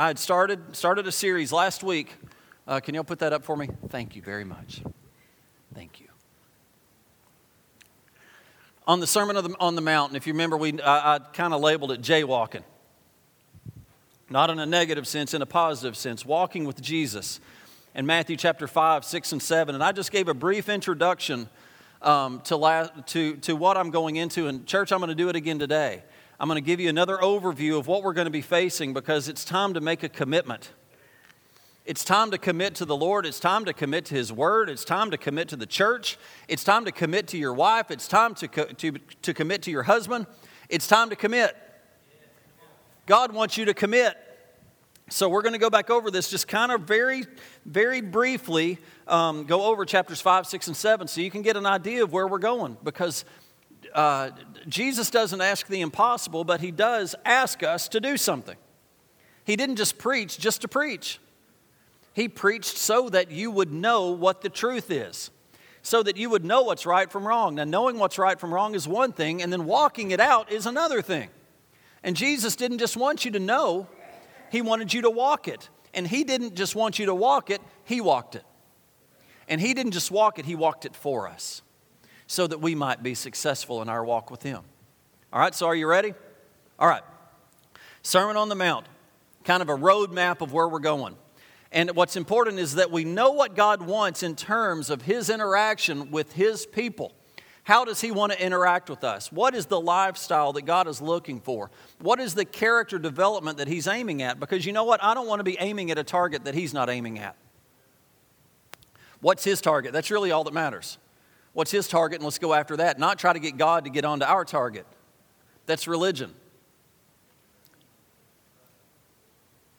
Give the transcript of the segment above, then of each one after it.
I had started, started a series last week. Uh, can y'all put that up for me? Thank you very much. Thank you. On the Sermon the, on the Mount, if you remember, we, I, I kind of labeled it jaywalking. Not in a negative sense, in a positive sense, walking with Jesus. In Matthew chapter 5, 6, and 7. And I just gave a brief introduction um, to, la- to, to what I'm going into. And, church, I'm going to do it again today. I'm going to give you another overview of what we're going to be facing because it's time to make a commitment. It's time to commit to the Lord. It's time to commit to His Word. It's time to commit to the church. It's time to commit to your wife. It's time to, co- to, to commit to your husband. It's time to commit. God wants you to commit. So we're going to go back over this just kind of very, very briefly, um, go over chapters 5, 6, and 7 so you can get an idea of where we're going because uh, Jesus doesn't ask the impossible, but he does ask us to do something. He didn't just preach just to preach, he preached so that you would know what the truth is, so that you would know what's right from wrong. Now, knowing what's right from wrong is one thing, and then walking it out is another thing. And Jesus didn't just want you to know, he wanted you to walk it. And he didn't just want you to walk it, he walked it. And he didn't just walk it, he walked it for us so that we might be successful in our walk with Him. All right, so are you ready? All right. Sermon on the Mount, kind of a roadmap of where we're going. And what's important is that we know what God wants in terms of His interaction with His people. How does He want to interact with us? What is the lifestyle that God is looking for? What is the character development that He's aiming at? Because you know what? I don't want to be aiming at a target that He's not aiming at. What's His target? That's really all that matters. What's his target? And let's go after that. Not try to get God to get onto our target. That's religion.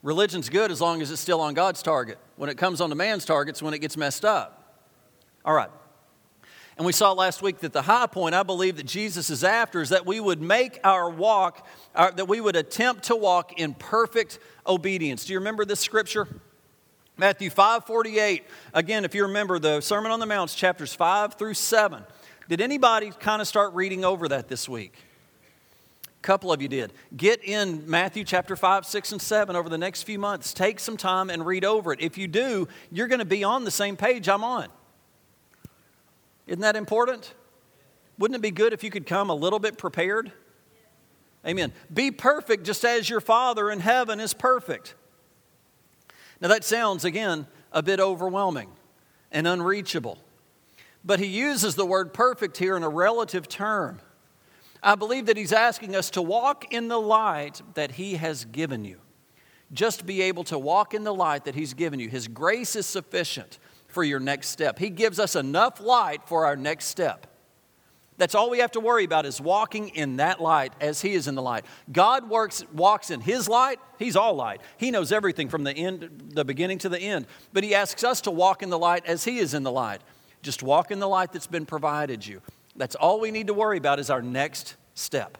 Religion's good as long as it's still on God's target. When it comes onto man's targets, when it gets messed up. All right. And we saw last week that the high point I believe that Jesus is after is that we would make our walk, our, that we would attempt to walk in perfect obedience. Do you remember this scripture? Matthew 5 48. Again, if you remember the Sermon on the Mount, chapters 5 through 7. Did anybody kind of start reading over that this week? A couple of you did. Get in Matthew chapter 5, 6, and 7 over the next few months. Take some time and read over it. If you do, you're going to be on the same page I'm on. Isn't that important? Wouldn't it be good if you could come a little bit prepared? Amen. Be perfect just as your Father in heaven is perfect. Now, that sounds, again, a bit overwhelming and unreachable. But he uses the word perfect here in a relative term. I believe that he's asking us to walk in the light that he has given you. Just be able to walk in the light that he's given you. His grace is sufficient for your next step. He gives us enough light for our next step. That's all we have to worry about is walking in that light as He is in the light. God works, walks in His light. He's all light. He knows everything from the end, the beginning to the end. But He asks us to walk in the light as He is in the light. Just walk in the light that's been provided you. That's all we need to worry about is our next step.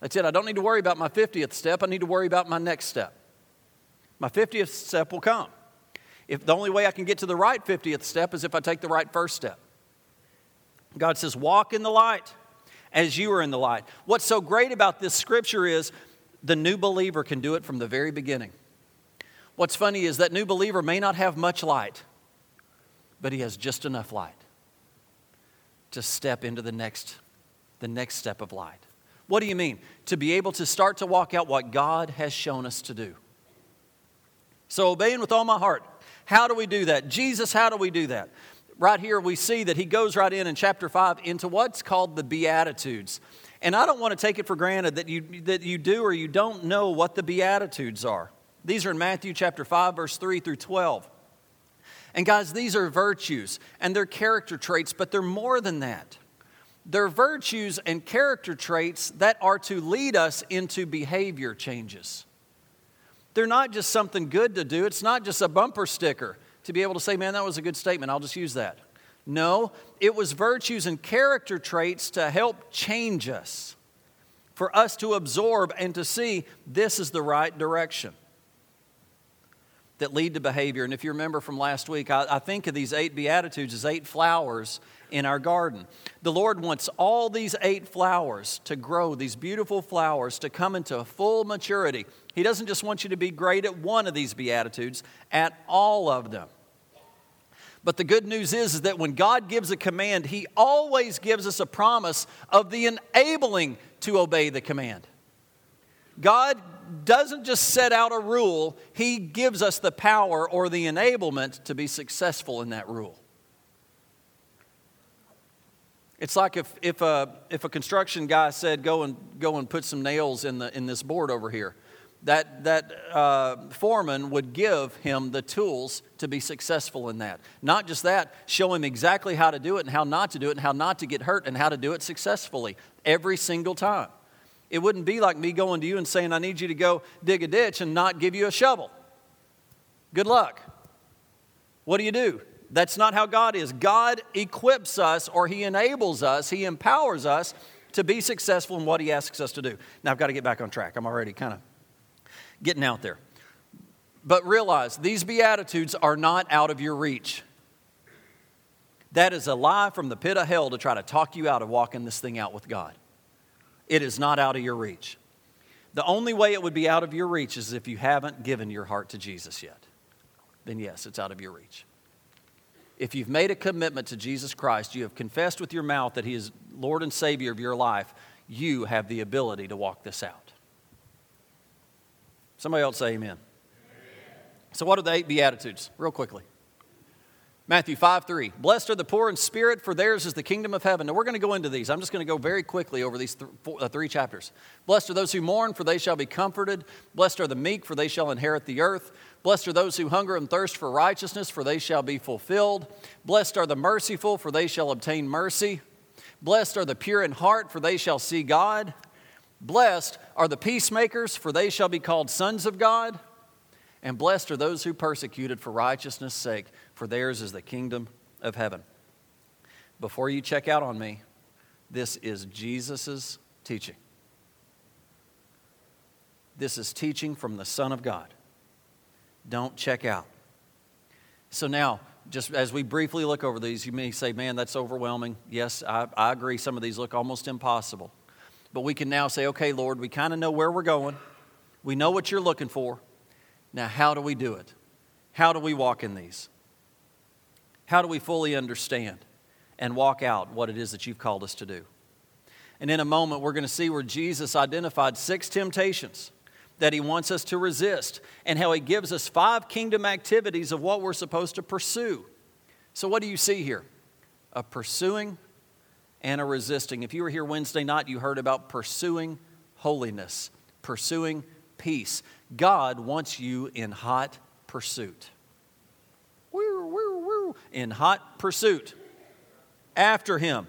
That's it. I don't need to worry about my 50th step. I need to worry about my next step. My 50th step will come. If the only way I can get to the right 50th step is if I take the right first step. God says, Walk in the light as you are in the light. What's so great about this scripture is the new believer can do it from the very beginning. What's funny is that new believer may not have much light, but he has just enough light to step into the next, the next step of light. What do you mean? To be able to start to walk out what God has shown us to do. So, obeying with all my heart. How do we do that? Jesus, how do we do that? Right here we see that he goes right in in chapter 5 into what's called the Beatitudes. And I don't want to take it for granted that you, that you do or you don't know what the Beatitudes are. These are in Matthew chapter 5, verse 3 through 12. And guys, these are virtues and they're character traits, but they're more than that. They're virtues and character traits that are to lead us into behavior changes. They're not just something good to do, it's not just a bumper sticker to be able to say, man, that was a good statement, I'll just use that. No, it was virtues and character traits to help change us, for us to absorb and to see this is the right direction. that lead to behavior. And if you remember from last week, I, I, think of these eight Beatitudes as eight flowers in our garden. The Lord wants all these eight flowers to grow, these beautiful flowers to come into full maturity. He doesn't just want you to be great at one of these Beatitudes, at all of them. But the good news is, is that when God gives a command, He always gives us a promise of the enabling to obey the command. God doesn't just set out a rule, He gives us the power or the enablement to be successful in that rule. It's like if, if, a, if a construction guy said, go and, go and put some nails in, the, in this board over here. That, that uh, foreman would give him the tools to be successful in that. Not just that, show him exactly how to do it and how not to do it and how not to get hurt and how to do it successfully every single time. It wouldn't be like me going to you and saying, I need you to go dig a ditch and not give you a shovel. Good luck. What do you do? That's not how God is. God equips us or He enables us, He empowers us to be successful in what He asks us to do. Now, I've got to get back on track. I'm already kind of getting out there. But realize these Beatitudes are not out of your reach. That is a lie from the pit of hell to try to talk you out of walking this thing out with God it is not out of your reach. The only way it would be out of your reach is if you haven't given your heart to Jesus yet. Then, yes, it's out of your reach. If you've made a commitment to Jesus Christ, you have confessed with your mouth that He is Lord and Savior of your life, you have the ability to walk this out. Somebody else say amen. So, what are the eight Beatitudes? Real quickly. Matthew 5 3. Blessed are the poor in spirit, for theirs is the kingdom of heaven. Now, we're going to go into these. I'm just going to go very quickly over these th- four, uh, three chapters. Blessed are those who mourn, for they shall be comforted. Blessed are the meek, for they shall inherit the earth. Blessed are those who hunger and thirst for righteousness, for they shall be fulfilled. Blessed are the merciful, for they shall obtain mercy. Blessed are the pure in heart, for they shall see God. Blessed are the peacemakers, for they shall be called sons of God. And blessed are those who persecuted for righteousness' sake for theirs is the kingdom of heaven. Before you check out on me, this is Jesus' teaching. This is teaching from the Son of God. Don't check out. So now, just as we briefly look over these, you may say, man, that's overwhelming. Yes, I, I agree. Some of these look almost impossible. But we can now say, okay, Lord, we kind of know where we're going. We know what you're looking for. Now, how do we do it? How do we walk in these? How do we fully understand and walk out what it is that you've called us to do? And in a moment, we're going to see where Jesus identified six temptations that he wants us to resist and how he gives us five kingdom activities of what we're supposed to pursue. So, what do you see here? A pursuing and a resisting. If you were here Wednesday night, you heard about pursuing holiness, pursuing peace. God wants you in hot pursuit in hot pursuit after him.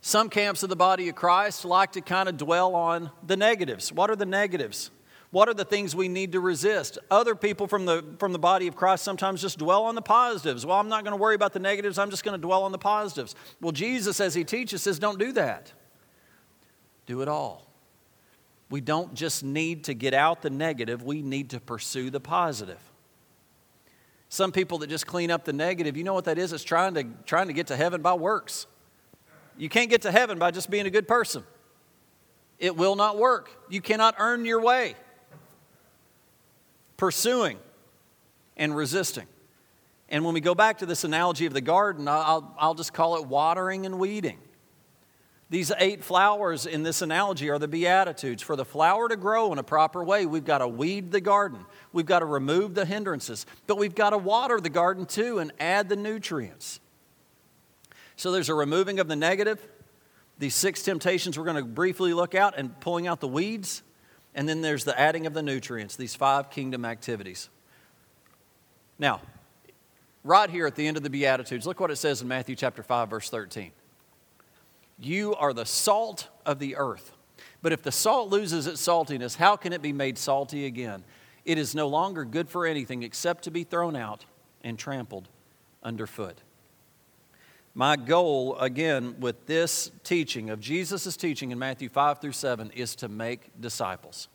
Some camps of the body of Christ like to kind of dwell on the negatives. What are the negatives? What are the things we need to resist? Other people from the, from the body of Christ sometimes just dwell on the positives. Well, I'm not going to worry about the negatives, I'm just going to dwell on the positives. Well, Jesus, as he teaches, says, don't do that. Do it all. We don't just need to get out the negative, we need to pursue the positive. Some people that just clean up the negative, you know what that is? It's trying to, trying to get to heaven by works. You can't get to heaven by just being a good person. It will not work. You cannot earn your way. Pursuing and resisting. And when we go back to this analogy of the garden, I'll, I'll just call it watering and weeding. These eight flowers in this analogy are the Beatitudes. For the flower to grow in a proper way, we've got to weed the garden. We've got to remove the hindrances. But we've got to water the garden too and add the nutrients. So there's a removing of the negative. These six temptations we're going to briefly look at and pulling out the weeds. And then there's the adding of the nutrients, these five kingdom activities. Now, right here at the end of the Beatitudes, look what it says in Matthew chapter 5, verse 13. You are the salt of the earth. But if the salt loses its saltiness, how can it be made salty again? It is no longer good for anything except to be thrown out and trampled underfoot. My goal, again, with this teaching of Jesus' teaching in Matthew 5 through 7 is to make disciples.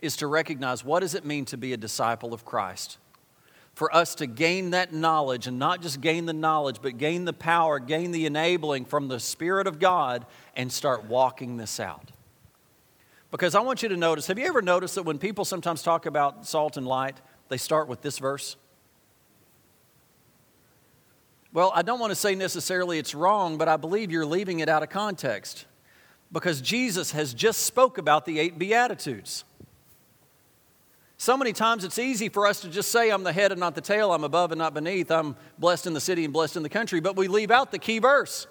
is to recognize what does it mean to be a disciple of Christ? For us to gain that knowledge and not just gain the knowledge, but gain the power, gain the enabling from the Spirit of God and start walking this out. Because I want you to notice have you ever noticed that when people sometimes talk about salt and light, they start with this verse? Well, I don't want to say necessarily it's wrong, but I believe you're leaving it out of context because Jesus has just spoke about the eight beatitudes. So many times it's easy for us to just say, I'm the head and not the tail, I'm above and not beneath, I'm blessed in the city and blessed in the country, but we leave out the key verse.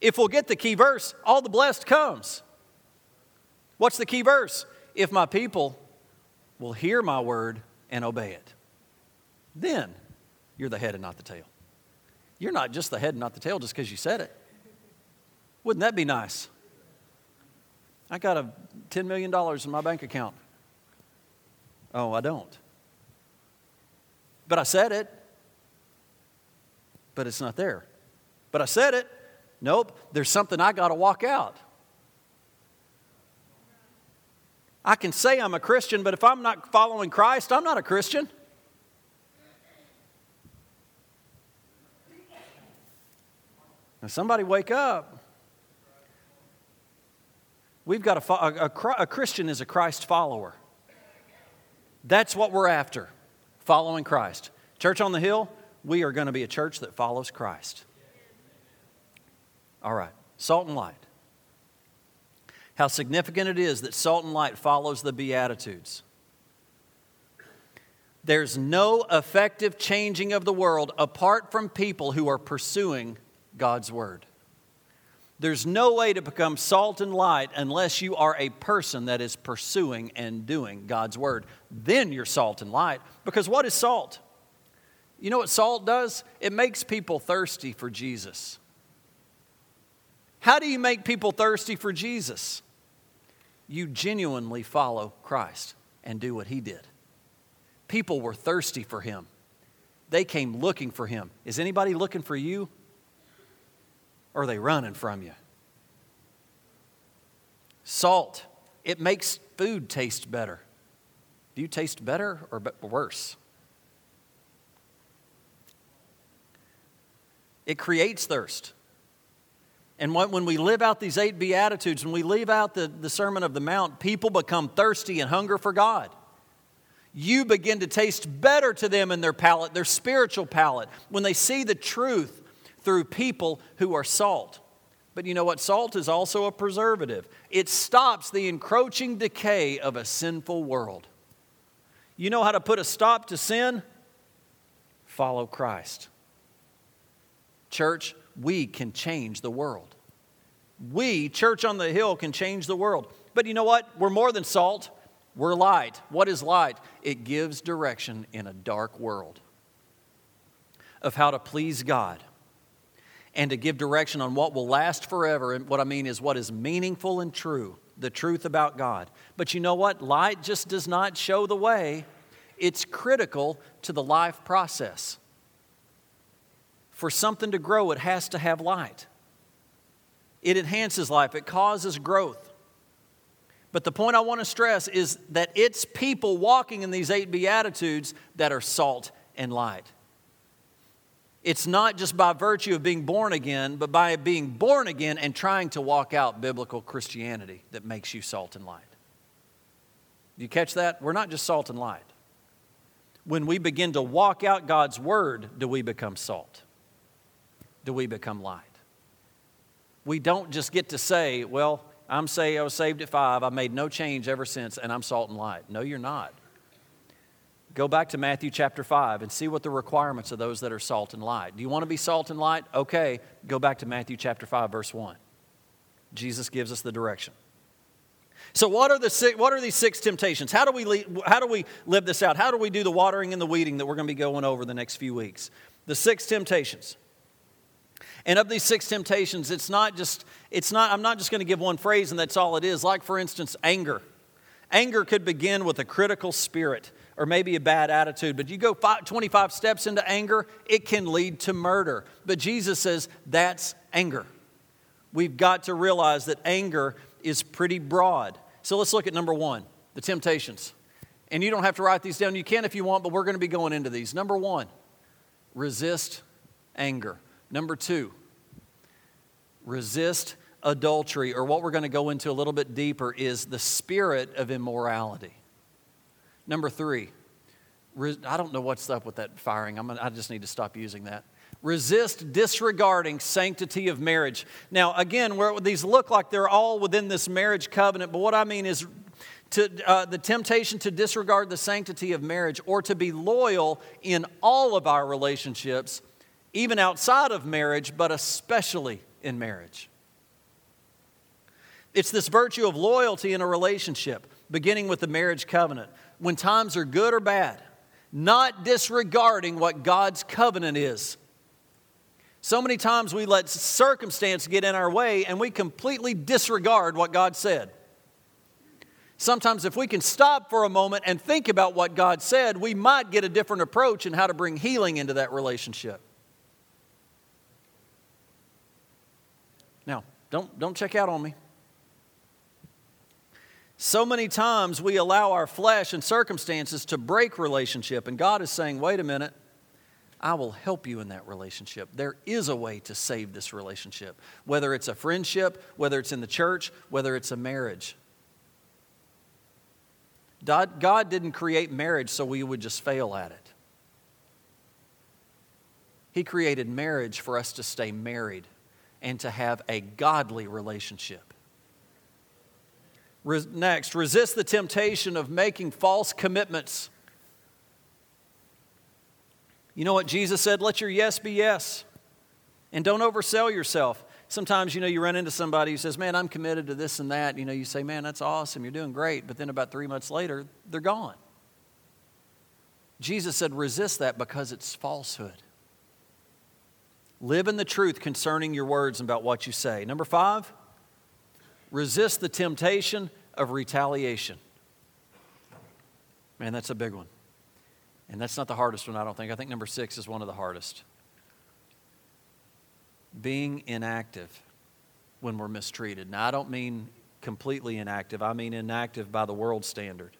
If we'll get the key verse, all the blessed comes. What's the key verse? If my people will hear my word and obey it, then you're the head and not the tail. You're not just the head and not the tail just because you said it. Wouldn't that be nice? I got a $10 million in my bank account. Oh, I don't. But I said it. But it's not there. But I said it. Nope, there's something I got to walk out. I can say I'm a Christian, but if I'm not following Christ, I'm not a Christian. Now, somebody wake up. We've got a, a, a, a Christian is a Christ follower. That's what we're after, following Christ. Church on the Hill, we are going to be a church that follows Christ. All right, salt and light. How significant it is that salt and light follows the Beatitudes. There's no effective changing of the world apart from people who are pursuing God's Word. There's no way to become salt and light unless you are a person that is pursuing and doing God's Word. Then you're salt and light. Because what is salt? You know what salt does? It makes people thirsty for Jesus. How do you make people thirsty for Jesus? You genuinely follow Christ and do what He did. People were thirsty for Him, they came looking for Him. Is anybody looking for you? Or are they running from you? Salt, it makes food taste better. Do you taste better or worse? It creates thirst. And when we live out these eight Beatitudes, when we leave out the, the Sermon of the Mount, people become thirsty and hunger for God. You begin to taste better to them in their palate, their spiritual palate, when they see the truth through people who are salt. But you know what? Salt is also a preservative, it stops the encroaching decay of a sinful world. You know how to put a stop to sin? Follow Christ. Church, we can change the world. We, Church on the Hill, can change the world. But you know what? We're more than salt. We're light. What is light? It gives direction in a dark world of how to please God and to give direction on what will last forever. And what I mean is what is meaningful and true, the truth about God. But you know what? Light just does not show the way, it's critical to the life process. For something to grow, it has to have light. It enhances life, it causes growth. But the point I want to stress is that it's people walking in these eight Beatitudes that are salt and light. It's not just by virtue of being born again, but by being born again and trying to walk out biblical Christianity that makes you salt and light. Do you catch that? We're not just salt and light. When we begin to walk out God's word, do we become salt? Do we become light? We don't just get to say, well, I'm say I was saved at five, I made no change ever since, and I'm salt and light. No, you're not. Go back to Matthew chapter 5 and see what the requirements of those that are salt and light. Do you want to be salt and light? Okay, go back to Matthew chapter 5, verse 1. Jesus gives us the direction. So, what are, the what are these six temptations? How do, we, how do we live this out? How do we do the watering and the weeding that we're going to be going over the next few weeks? The six temptations. And of these six temptations, it's not just, it's not, I'm not just going to give one phrase and that's all it is. Like, for instance, anger. Anger could begin with a critical spirit or maybe a bad attitude, but you go five, 25 steps into anger, it can lead to murder. But Jesus says that's anger. We've got to realize that anger is pretty broad. So let's look at number one the temptations. And you don't have to write these down. You can if you want, but we're going to be going into these. Number one, resist anger. Number two, resist adultery, or what we're going to go into a little bit deeper is the spirit of immorality. Number three, I don't know what's up with that firing. Gonna, I just need to stop using that. Resist disregarding sanctity of marriage. Now, again, where these look like they're all within this marriage covenant, but what I mean is to, uh, the temptation to disregard the sanctity of marriage or to be loyal in all of our relationships, even outside of marriage, but especially in marriage. It's this virtue of loyalty in a relationship, beginning with the marriage covenant. When times are good or bad, not disregarding what God's covenant is. So many times we let circumstance get in our way and we completely disregard what God said. Sometimes, if we can stop for a moment and think about what God said, we might get a different approach in how to bring healing into that relationship. Now, don't, don't check out on me. So many times we allow our flesh and circumstances to break relationship, and God is saying, wait a minute, I will help you in that relationship. There is a way to save this relationship, whether it's a friendship, whether it's in the church, whether it's a marriage. God, didn't create marriage so we would just fail at it. He created marriage for us to stay married and to have a godly relationship. Next, resist the temptation of making false commitments. You know what Jesus said? Let your yes be yes. And don't oversell yourself. Sometimes, you know, you run into somebody who says, Man, I'm committed to this and that. You know, you say, Man, that's awesome. You're doing great. But then about three months later, they're gone. Jesus said, Resist that because it's falsehood. Live in the truth concerning your words about what you say. Number five, resist the temptation of retaliation. Man, that's a big one. And that's not the hardest one, I don't think. I think number six is one of the hardest. Being inactive when we're mistreated. Now, I don't mean completely inactive, I mean inactive by the world standard.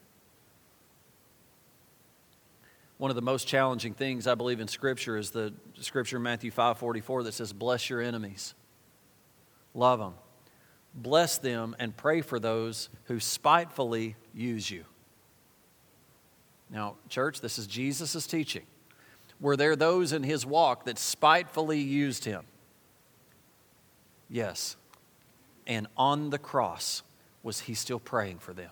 One of the most challenging things I believe in Scripture is the Scripture in Matthew 5 44 that says, Bless your enemies, love them, bless them, and pray for those who spitefully use you. Now, church, this is Jesus' teaching. Were there those in his walk that spitefully used him? Yes. And on the cross, was he still praying for them?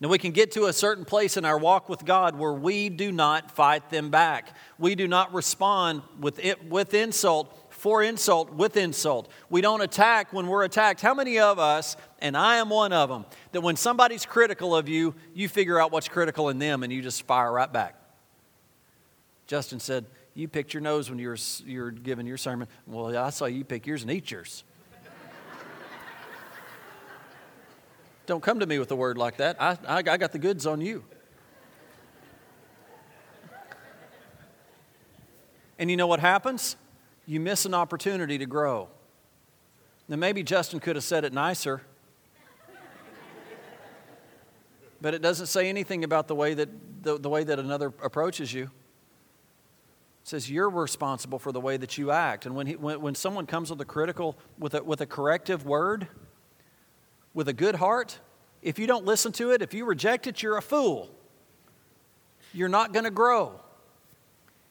Now, we can get to a certain place in our walk with God where we do not fight them back. We do not respond with, it, with insult for insult with insult. We don't attack when we're attacked. How many of us, and I am one of them, that when somebody's critical of you, you figure out what's critical in them and you just fire right back? Justin said, You picked your nose when you were, you were giving your sermon. Well, I saw you pick yours and eat yours. Don't come to me with a word like that. I, I, I got the goods on you. And you know what happens? You miss an opportunity to grow. Now, maybe Justin could have said it nicer, but it doesn't say anything about the way that, the, the way that another approaches you. It says you're responsible for the way that you act. And when, he, when, when someone comes with a critical, with a, with a corrective word, with a good heart, if you don't listen to it, if you reject it, you're a fool. You're not going to grow.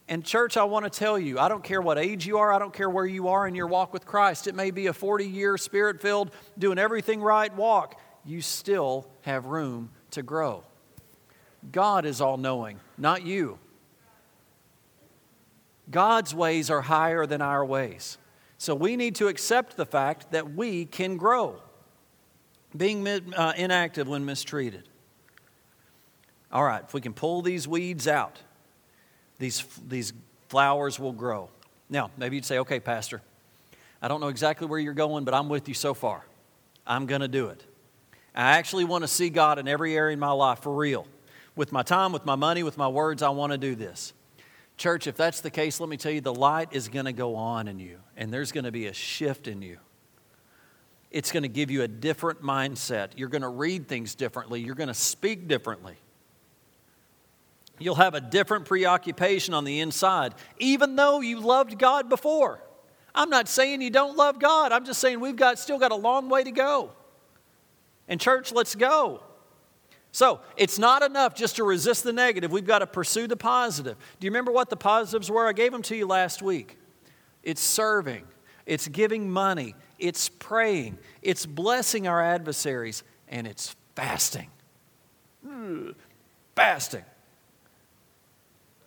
And, church, I want to tell you, I don't care what age you are, I don't care where you are in your walk with Christ. It may be a 40 year spirit filled, doing everything right walk. You still have room to grow. God is all knowing, not you. God's ways are higher than our ways. So we need to accept the fact that we can grow, being uh, inactive when mistreated. All right, if we can pull these weeds out these, these flowers will grow. Now, maybe you'd say, okay, Pastor, I don't know exactly where you're going, but I'm with you so far. I'm going to do it. I actually want to see God in every area in my life for real. With my time, with my money, with my words, I want to do this. Church, if that's the case, let me tell you, the light is going to go on in you, and there's going to be a shift in you. It's going to give you a different mindset. You're going to read things differently. You're going to speak differently. You'll have a different preoccupation on the inside, even though you loved God before. I'm not saying you don't love God. I'm just saying we've got still got a long way to go. And church, let's go. So, it's not enough just to resist the negative. We've got to pursue the positive. Do you remember what the positives were? I gave them to you last week. It's serving, it's giving money, it's praying, it's blessing our adversaries, and it's fasting. Hmm, fasting.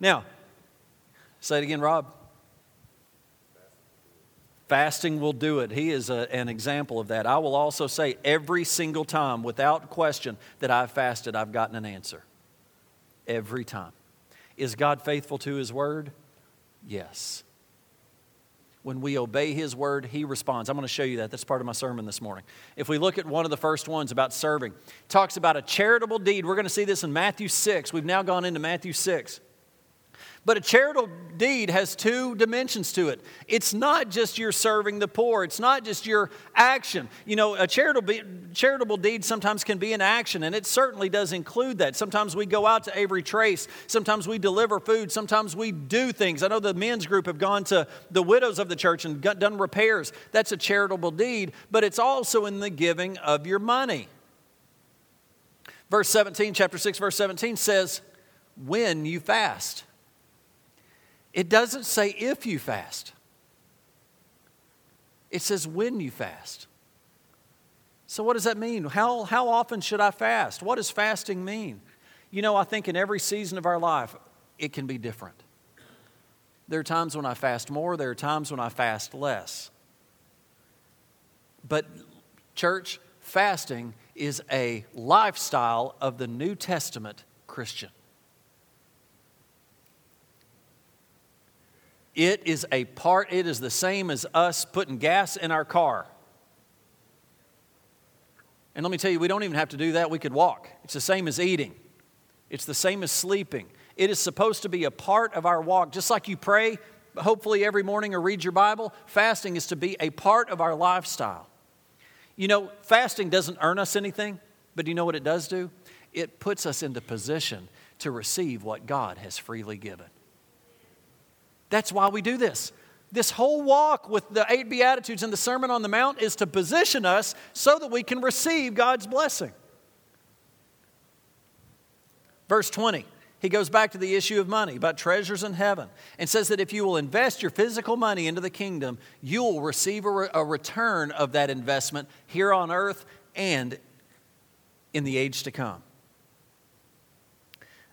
Now, say it again, Rob. Fasting will do it. He is a, an example of that. I will also say every single time, without question, that I've fasted, I've gotten an answer. Every time. Is God faithful to His word? Yes. When we obey His word, He responds. I'm going to show you that. That's part of my sermon this morning. If we look at one of the first ones about serving, talks about a charitable deed. We're going to see this in Matthew 6. We've now gone into Matthew 6. But a charitable deed has two dimensions to it. It's not just your serving the poor, it's not just your action. You know, a charitable, charitable deed sometimes can be an action, and it certainly does include that. Sometimes we go out to Avery Trace, sometimes we deliver food, sometimes we do things. I know the men's group have gone to the widows of the church and done repairs. That's a charitable deed, but it's also in the giving of your money. Verse 17, chapter 6, verse 17 says, When you fast. It doesn't say if you fast, it says when you fast. So, what does that mean? How, how often should I fast? What does fasting mean? You know, I think in every season of our life, it can be different. There are times when I fast more, there are times when I fast less. But, church, fasting is a lifestyle of the New Testament Christian. It is a part, it is the same as us putting gas in our car. And let me tell you, we don't even have to do that. We could walk. It's the same as eating, it's the same as sleeping. It is supposed to be a part of our walk. Just like you pray, hopefully, every morning or read your Bible, fasting is to be a part of our lifestyle. You know, fasting doesn't earn us anything, but do you know what it does do? It puts us into position to receive what God has freely given. That's why we do this. This whole walk with the eight Beatitudes and the Sermon on the Mount is to position us so that we can receive God's blessing. Verse 20, he goes back to the issue of money, about treasures in heaven, and says that if you will invest your physical money into the kingdom, you will receive a, re- a return of that investment here on earth and in the age to come.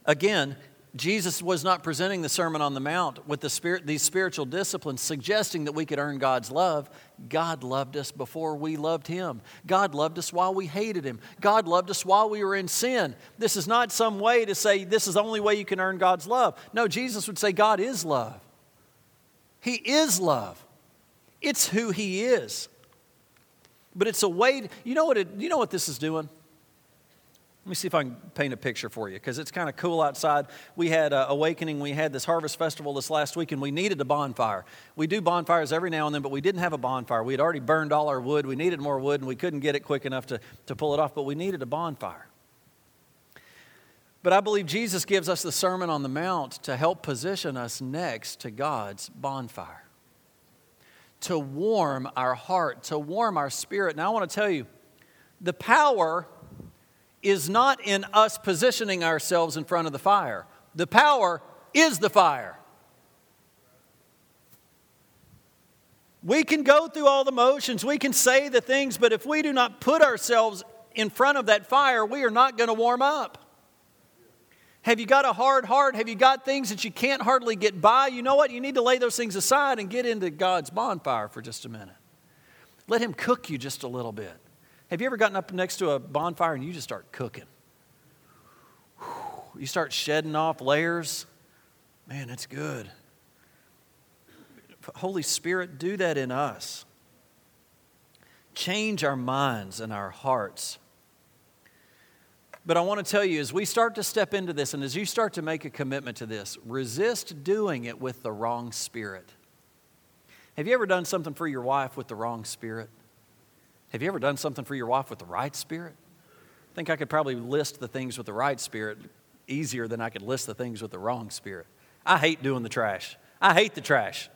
Again, Jesus was not presenting the Sermon on the Mount with the spirit, these spiritual disciplines, suggesting that we could earn God's love. God loved us before we loved Him. God loved us while we hated Him. God loved us while we were in sin. This is not some way to say this is the only way you can earn God's love. No, Jesus would say God is love. He is love. It's who He is. But it's a way, to, you know what, it, you know what this is doing? Let me see if I can paint a picture for you because it's kind of cool outside. We had uh, Awakening, we had this Harvest Festival this last week, and we needed a bonfire. We do bonfires every now and then, but we didn't have a bonfire. We had already burned all our wood. We needed more wood, and we couldn't get it quick enough to, to pull it off, but we needed a bonfire. But I believe Jesus gives us the Sermon on the Mount to help position us next to God's bonfire, to warm our heart, to warm our spirit. Now, I want to tell you the power is not in us positioning ourselves in front of the fire. The power is the fire. We can go through all the motions, we can say the things, but if we do not put ourselves in front of that fire, we are not going to warm up. Have you got a hard heart? Have you got things that you can't hardly get by? You know what? You need to lay those things aside and get into God's bonfire for just a minute. Let Him cook you just a little bit. Have you ever gotten up next to a bonfire and you just start cooking? You start shedding off layers. Man, it's good. Holy Spirit, do that in us. Change our minds and our hearts. But I want to tell you, as we start to step into this and as you start to make a commitment to this, resist doing it with the wrong spirit. Have you ever done something for your wife with the wrong spirit? Have you ever done something for your wife with the right spirit? I think I could probably list the things with the right spirit easier than I could list the things with the wrong spirit. I hate doing the trash. I hate the trash.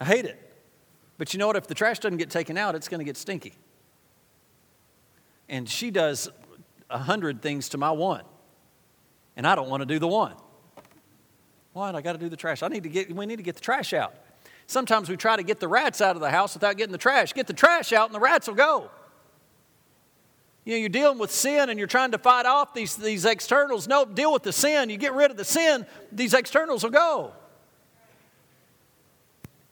I hate it. But you know what? If the trash doesn't get taken out, it's going to get stinky. And she does a hundred things to my one. And I don't want to do the one. What? I got to do the trash. I need to get, we need to get the trash out. Sometimes we try to get the rats out of the house without getting the trash. Get the trash out and the rats will go. You know, you're dealing with sin and you're trying to fight off these, these externals. No, deal with the sin. You get rid of the sin, these externals will go.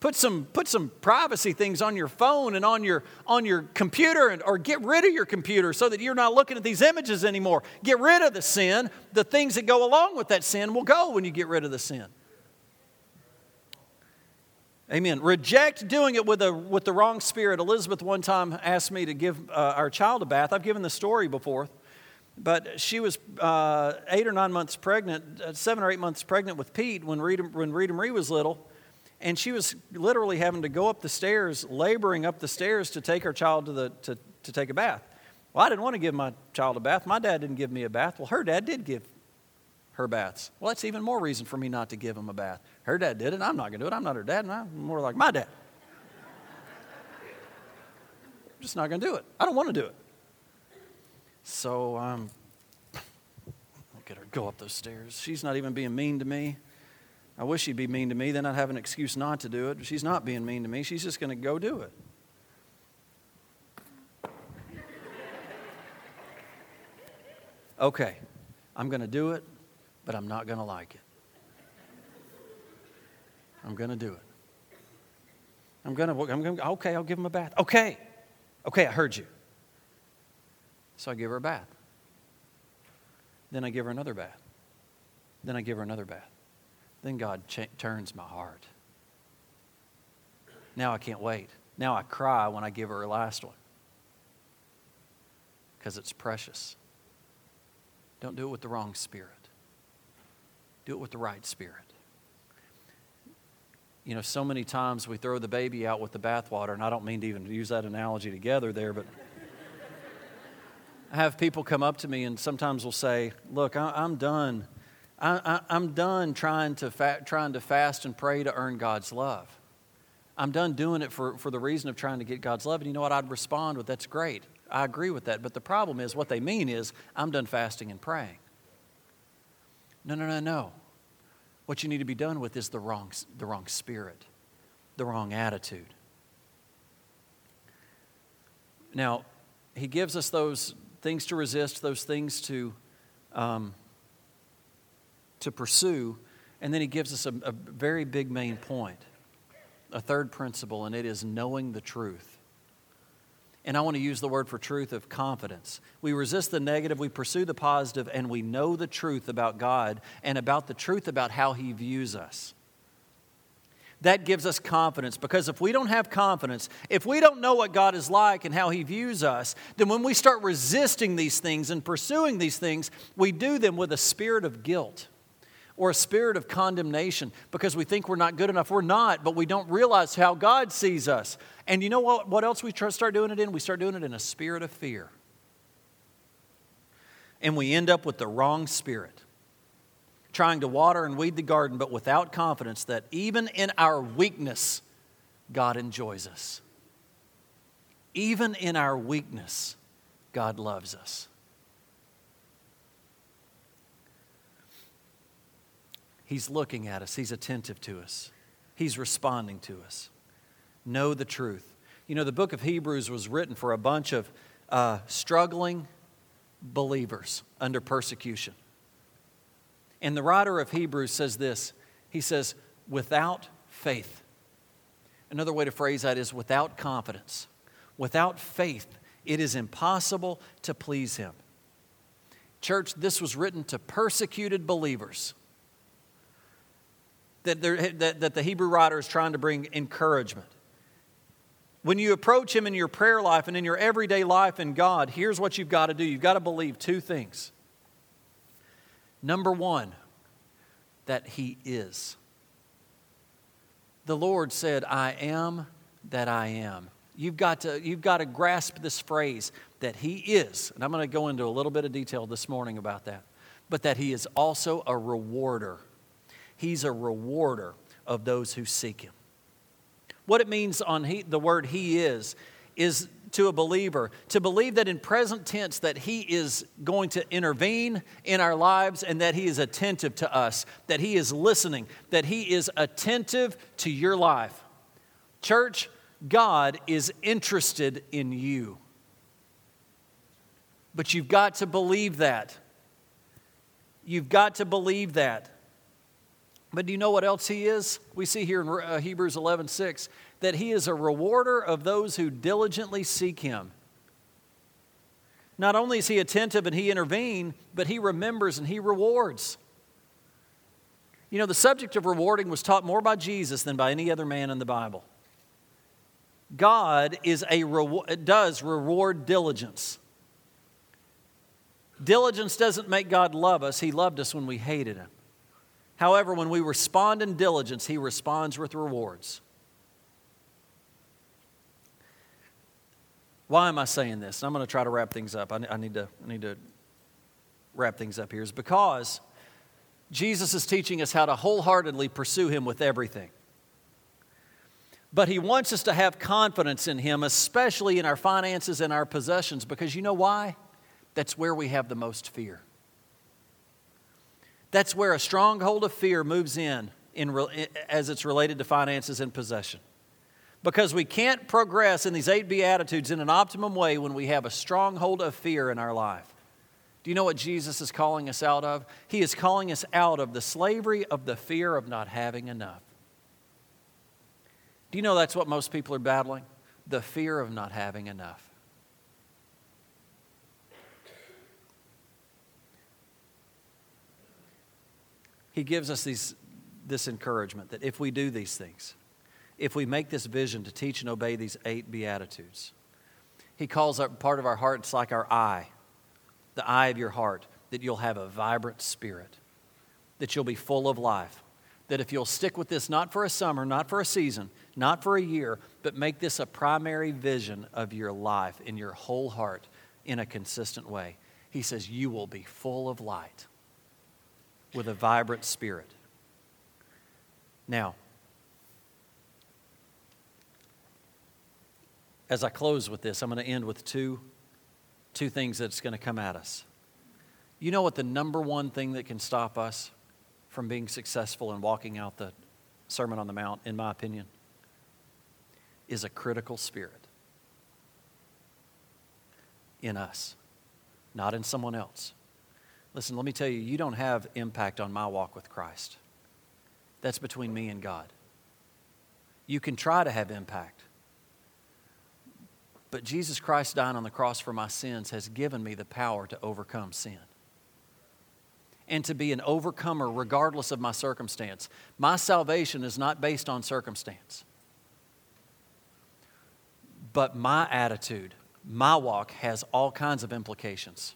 Put some, put some privacy things on your phone and on your, on your computer, and, or get rid of your computer so that you're not looking at these images anymore. Get rid of the sin. The things that go along with that sin will go when you get rid of the sin. Amen. Reject doing it with, a, with the wrong spirit. Elizabeth one time asked me to give uh, our child a bath. I've given the story before, but she was uh, eight or nine months pregnant, uh, seven or eight months pregnant with Pete when Rita, when Rita Marie was little. And she was literally having to go up the stairs, laboring up the stairs to take her child to, the, to, to take a bath. Well, I didn't want to give my child a bath. My dad didn't give me a bath. Well, her dad did give her baths. Well, that's even more reason for me not to give him a bath. Her dad did it. I'm not going to do it. I'm not her dad, and I'm more like my dad. I'm just not going to do it. I don't want to do it. So um, look at her go up those stairs. She's not even being mean to me. I wish she'd be mean to me. Then I'd have an excuse not to do it. But she's not being mean to me. She's just going to go do it. Okay, I'm going to do it, but I'm not going to like it. I'm going to do it. I'm going to, I'm going to, okay, I'll give him a bath. Okay. Okay, I heard you. So I give her a bath. Then I give her another bath. Then I give her another bath. Then God ch- turns my heart. Now I can't wait. Now I cry when I give her her last one because it's precious. Don't do it with the wrong spirit, do it with the right spirit. You know, so many times we throw the baby out with the bathwater, and I don't mean to even use that analogy together there, but I have people come up to me and sometimes will say, Look, I, am done. I, am done trying to, fa- trying to fast and pray to earn God's love. I'm done doing it for, for the reason of trying to get God's love. And you know what? I'd respond with, That's great. I agree with that. But the problem is, what they mean is, I'm done fasting and praying. No, no, no, no. What you need to be done with is the wrong, the wrong spirit, the wrong attitude. Now, he gives us those things to resist, those things to, um, to pursue, and then he gives us a, a very big main point, a third principle, and it is knowing the truth. And I want to use the word for truth of confidence. We resist the negative, we pursue the positive, and we know the truth about God and about the truth about how He views us. That gives us confidence because if we don't have confidence, if we don't know what God is like and how He views us, then when we start resisting these things and pursuing these things, we do them with a spirit of guilt or a spirit of condemnation because we think we're not good enough. We're not, but we don't realize how God sees us. And you know what, what else we start doing it in? We start doing it in a spirit of fear. And we end up with the wrong spirit, trying to water and weed the garden, but without confidence that even in our weakness, God enjoys us. Even in our weakness, God loves us. He's looking at us, He's attentive to us, He's responding to us. Know the truth. You know, the book of Hebrews was written for a bunch of uh, struggling believers under persecution. And the writer of Hebrews says this He says, without faith. Another way to phrase that is without confidence. Without faith, it is impossible to please Him. Church, this was written to persecuted believers that, that, that the Hebrew writer is trying to bring encouragement. When you approach Him in your prayer life and in your everyday life in God, here's what you've got to do you've got to believe two things. Number one, that He is. The Lord said, I am that I am. You've got to, you've got to grasp this phrase that He is, and I'm going to go into a little bit of detail this morning about that, but that He is also a rewarder. He's a rewarder of those who seek Him. What it means on he, the word He is, is to a believer to believe that in present tense that he is going to intervene in our lives and that he is attentive to us that he is listening that he is attentive to your life church God is interested in you. But you've got to believe that. You've got to believe that. But do you know what else he is? We see here in uh, Hebrews 11 6 that he is a rewarder of those who diligently seek him. Not only is he attentive and he intervenes, but he remembers and he rewards. You know, the subject of rewarding was taught more by Jesus than by any other man in the Bible. God is a does reward diligence. Diligence doesn't make God love us. He loved us when we hated him. However, when we respond in diligence, he responds with rewards. Why am I saying this? I'm going to try to wrap things up. I need to, I need to wrap things up here. Is because Jesus is teaching us how to wholeheartedly pursue him with everything. But He wants us to have confidence in Him, especially in our finances and our possessions, because you know why? That's where we have the most fear. That's where a stronghold of fear moves in, in as it's related to finances and possession. Because we can't progress in these eight Beatitudes in an optimum way when we have a stronghold of fear in our life. Do you know what Jesus is calling us out of? He is calling us out of the slavery of the fear of not having enough. Do you know that's what most people are battling? The fear of not having enough. He gives us these, this encouragement that if we do these things, if we make this vision to teach and obey these eight Beatitudes, He calls up part of our heart, it's like our eye, the eye of your heart, that you'll have a vibrant spirit, that you'll be full of life, that if you'll stick with this, not for a summer, not for a season, not for a year, but make this a primary vision of your life in your whole heart in a consistent way. He says, You will be full of light with a vibrant spirit. Now, as I close with this, I'm going to end with two, two things that's going to come at us. You know what the number one thing that can stop us from being successful and walking out the Sermon on the Mount, in my opinion? is a critical spirit in us, not in someone else. Listen, let me tell you, you don't have impact on my walk with Christ. That's between me and God. You can try to have impact. But Jesus Christ dying on the cross for my sins has given me the power to overcome sin and to be an overcomer regardless of my circumstance. My salvation is not based on circumstance. But my attitude, my walk has all kinds of implications.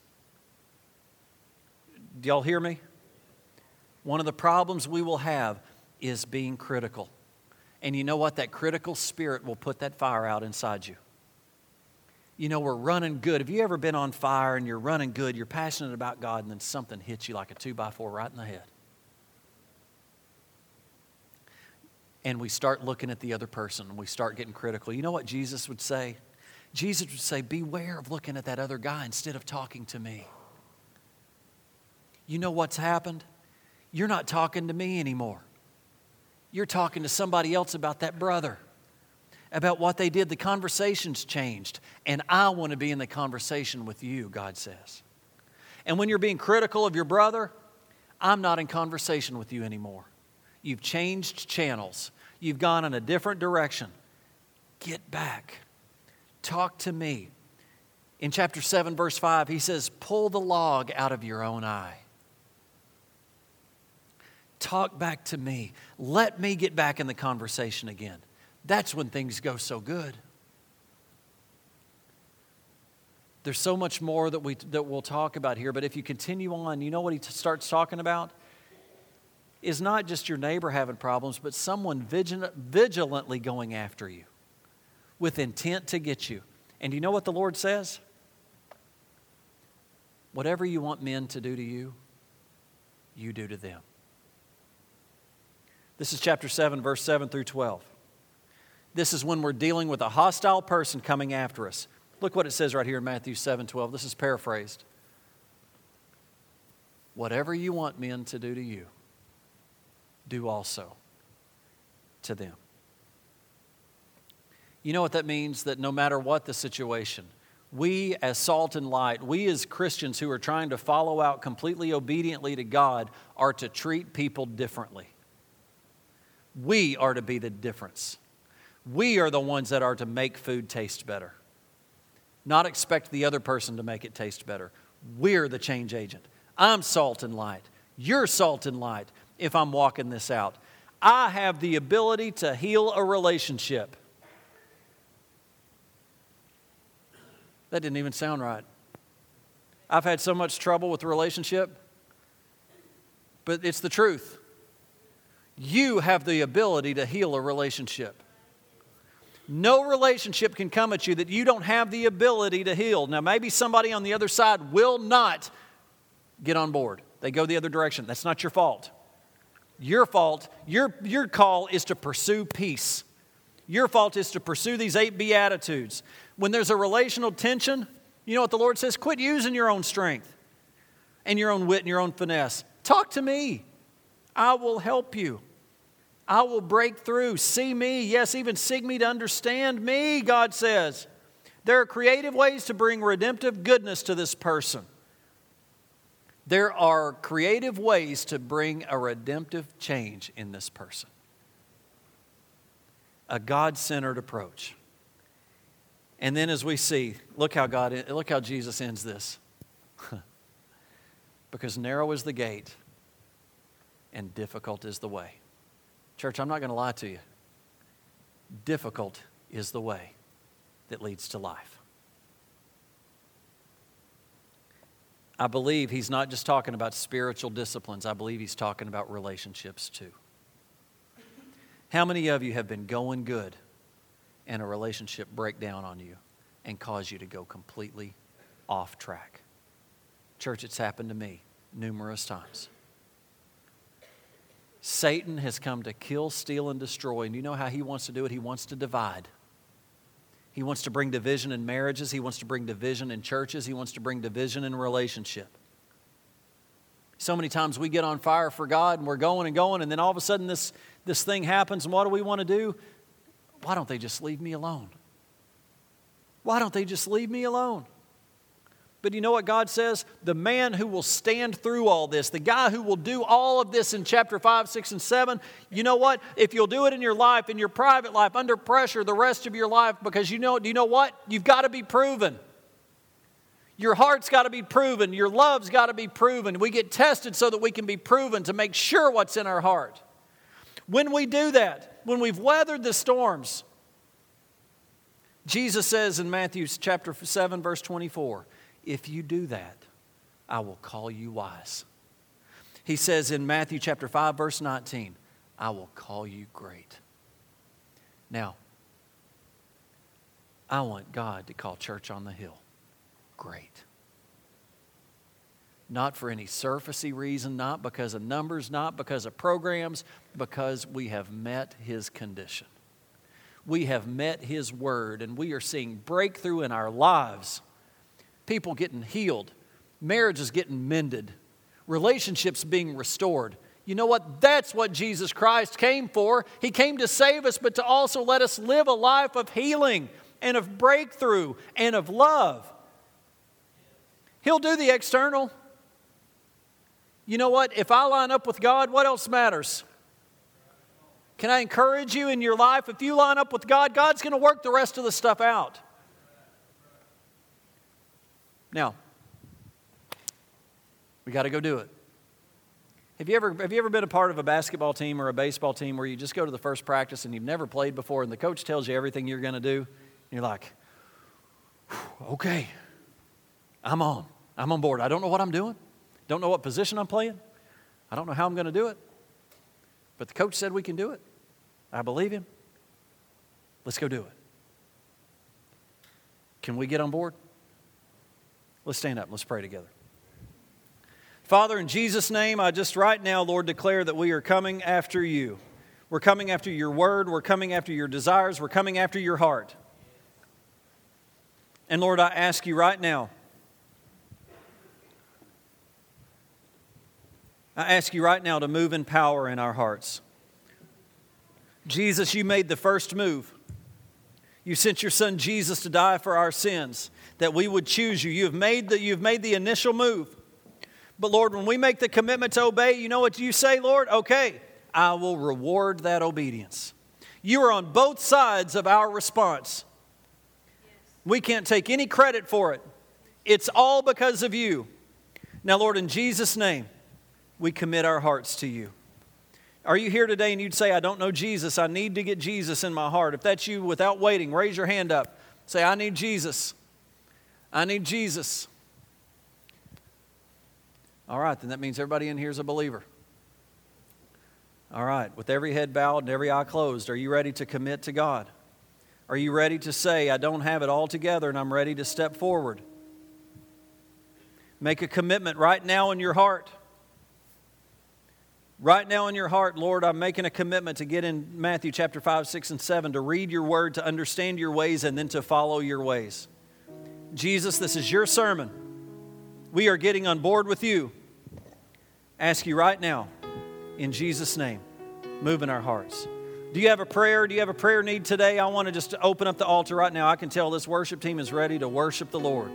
Do y'all hear me? One of the problems we will have is being critical. And you know what? That critical spirit will put that fire out inside you. You know, we're running good. Have you ever been on fire and you're running good, you're passionate about God, and then something hits you like a two by four right in the head? and we start looking at the other person and we start getting critical. You know what Jesus would say? Jesus would say, Beware of looking at that other guy instead of talking to me. You know what's happened? You're not talking to me anymore. You're talking to somebody else about that brother, about what they did. The conversation's changed, and I want to be in the conversation with you, God says. And when you're being critical of your brother, I'm not in conversation with you anymore. You've changed channels. You've gone in a different direction. Get back. Talk to me. In chapter 7, verse 5, he says, Pull the log out of your own eye. Talk back to me. Let me get back in the conversation again. That's when things go so good. There's so much more that, we, that we'll talk about here, but if you continue on, you know what he t- starts talking about? is not just your neighbor having problems, but someone vigilant, vigilantly going after you. with intent to get you. And you know what the Lord says? Whatever you want men to do to you, you do to them. This is chapter 7, verse 7 through 12. This is when we're dealing with a hostile person coming after us. Look what it says right here in Matthew 7 12. This is paraphrased. Whatever you want men to do to you, do also to them. You know what that means? That no matter what the situation, we as salt and light, we as Christians who are trying to follow out completely obediently to God, are to treat people differently. We are to be the difference. We are the ones that are to make food taste better, not expect the other person to make it taste better. We're the change agent. I'm salt and light. You're salt and light if I'm walking this out. I have the ability to heal a relationship. That didn't even sound right. I've had so much trouble with the relationship, but it's the truth. You have the ability to heal a relationship. No relationship can come at you that you don't have the ability to heal. Now, maybe somebody on the other side will not get on board, they go the other direction. That's not your fault. Your fault, your, your call is to pursue peace. Your fault is to pursue these eight Beatitudes. When there's a relational tension, you know what the Lord says? Quit using your own strength and your own wit and your own finesse. Talk to me. I will help you. I will break through. See me. Yes, even seek me to understand me, God says. There are creative ways to bring redemptive goodness to this person. There are creative ways to bring a redemptive change in this person. A God centered approach. And then as we see, look how God look how Jesus ends this. because narrow is the gate and difficult is the way. Church, I'm not going to lie to you. Difficult is the way that leads to life. I believe he's not just talking about spiritual disciplines, I believe he's talking about relationships too. How many of you have been going good and a relationship break down on you and cause you to go completely off track? Church, it's happened to me numerous times. Satan has come to kill, steal, and destroy. And you know how he wants to do it? He wants to divide. He wants to bring division in marriages. He wants to bring division in churches. He wants to bring division in relationship. So many times we get on fire for God and we're going and going, and then all of a sudden this, this thing happens, and what do we want to do? Why don't they just leave me alone? Why don't they just leave me alone? But you know what God says? The man who will stand through all this, the guy who will do all of this in chapter 5, 6, and 7, you know what? If you'll do it in your life, in your private life, under pressure the rest of your life, because you know, do you know what? You've got to be proven. Your heart's got to be proven. Your love's got to be proven. We get tested so that we can be proven to make sure what's in our heart. When we do that, when we've weathered the storms, Jesus says in Matthew chapter 7, verse 24, if you do that, I will call you wise. He says in Matthew chapter 5, verse 19, I will call you great. Now, I want God to call Church on the Hill great. Not for any surfacey reason, not because of numbers, not because of programs, because we have met His condition. We have met His word, and we are seeing breakthrough in our lives people getting healed, marriages getting mended, relationships being restored. You know what? That's what Jesus Christ came for. He came to save us, but to also let us live a life of healing and of breakthrough and of love. He'll do the external. You know what? If I line up with God, what else matters? Can I encourage you in your life? If you line up with God, God's going to work the rest of the stuff out. Now, we got to go do it. Have you, ever, have you ever been a part of a basketball team or a baseball team where you just go to the first practice and you've never played before and the coach tells you everything you're going to do? And you're like, okay, I'm on. I'm on board. I don't know what I'm doing. Don't know what position I'm playing. I don't know how I'm going to do it. But the coach said we can do it. I believe him. Let's go do it. Can we get on board? Let's stand up. Let's pray together. Father, in Jesus' name, I just right now, Lord, declare that we are coming after you. We're coming after your word. We're coming after your desires. We're coming after your heart. And Lord, I ask you right now, I ask you right now to move in power in our hearts. Jesus, you made the first move. You sent your son Jesus to die for our sins, that we would choose you. You've made the, you've made the initial move. But Lord, when we make the commitment to obey, you know what you say, Lord? Okay, I will reward that obedience. You are on both sides of our response. We can't take any credit for it. It's all because of you. Now, Lord, in Jesus' name, we commit our hearts to you. Are you here today and you'd say, I don't know Jesus. I need to get Jesus in my heart? If that's you, without waiting, raise your hand up. Say, I need Jesus. I need Jesus. All right, then that means everybody in here is a believer. All right, with every head bowed and every eye closed, are you ready to commit to God? Are you ready to say, I don't have it all together and I'm ready to step forward? Make a commitment right now in your heart. Right now in your heart, Lord, I'm making a commitment to get in Matthew chapter 5, 6, and 7, to read your word, to understand your ways, and then to follow your ways. Jesus, this is your sermon. We are getting on board with you. Ask you right now, in Jesus' name, move in our hearts. Do you have a prayer? Do you have a prayer need today? I want to just open up the altar right now. I can tell this worship team is ready to worship the Lord.